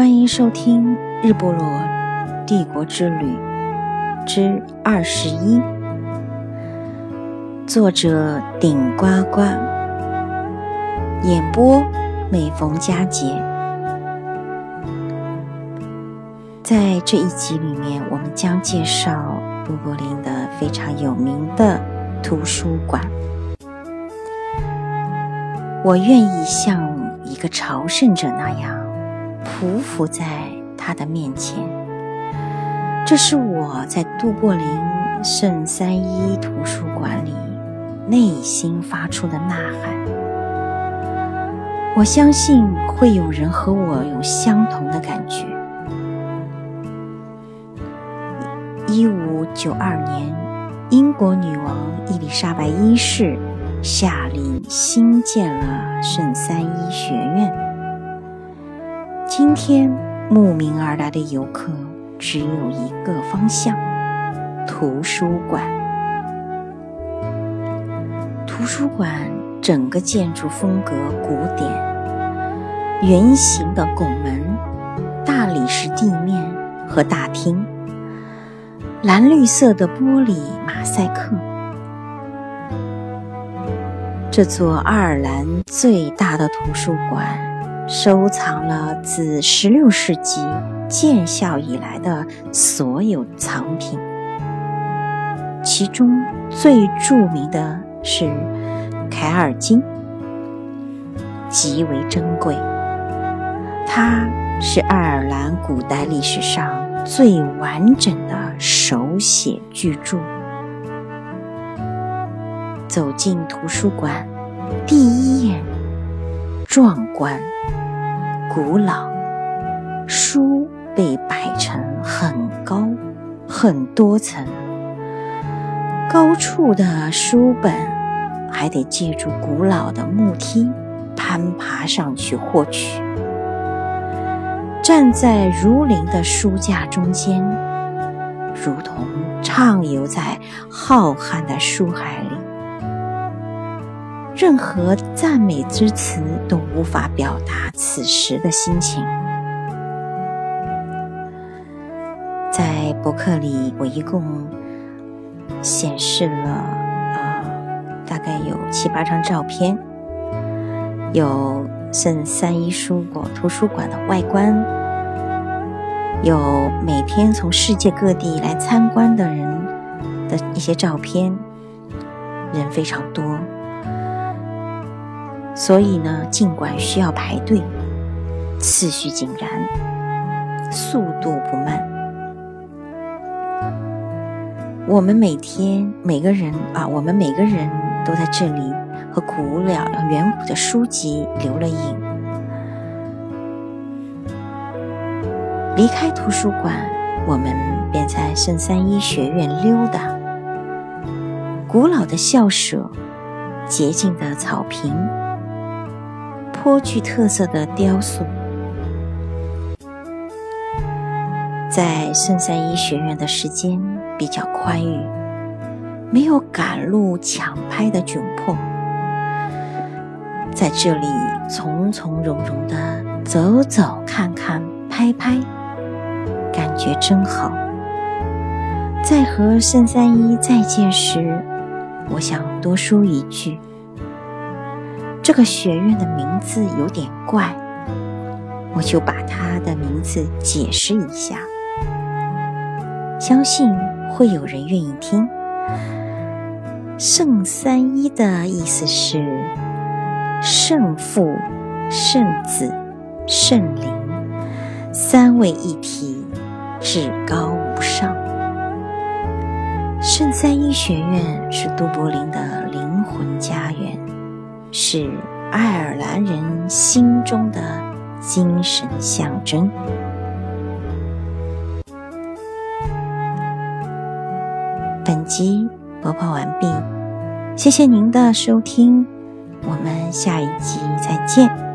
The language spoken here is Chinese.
欢迎收听《日波罗帝国之旅》之二十一，作者顶呱呱，演播每逢佳节。在这一集里面，我们将介绍布柏林的非常有名的图书馆。我愿意像一个朝圣者那样。匍匐在他的面前，这是我在杜柏林圣三一图书馆里内心发出的呐喊。我相信会有人和我有相同的感觉。一五九二年，英国女王伊丽莎白一世下令新建了圣三一学院。今天慕名而来的游客只有一个方向：图书馆。图书馆整个建筑风格古典，圆形的拱门、大理石地面和大厅，蓝绿色的玻璃马赛克。这座爱尔兰最大的图书馆。收藏了自16世纪建校以来的所有藏品，其中最著名的是凯尔经，极为珍贵。它是爱尔兰古代历史上最完整的手写巨著。走进图书馆，第一眼壮观。古老书被摆成很高、很多层，高处的书本还得借助古老的木梯攀爬上去获取。站在如林的书架中间，如同畅游在浩瀚的书海里。任何赞美之词都无法表达此时的心情。在博客里，我一共显示了啊，大概有七八张照片，有圣三一书馆图书馆的外观，有每天从世界各地来参观的人的一些照片，人非常多。所以呢，尽管需要排队，次序井然，速度不慢。我们每天每个人啊，我们每个人都在这里和古老远古的书籍留了影。离开图书馆，我们便在圣三一学院溜达。古老的校舍，洁净的草坪。颇具特色的雕塑，在圣三一学院的时间比较宽裕，没有赶路抢拍的窘迫，在这里从从容容的走走看看拍拍，感觉真好。在和圣三一再见时，我想多说一句。这个学院的名字有点怪，我就把它的名字解释一下，相信会有人愿意听。圣三一的意思是圣父、圣子、圣灵三位一体，至高无上。圣三一学院是都柏林的灵魂家园。是爱尔兰人心中的精神象征。本集播报完毕，谢谢您的收听，我们下一集再见。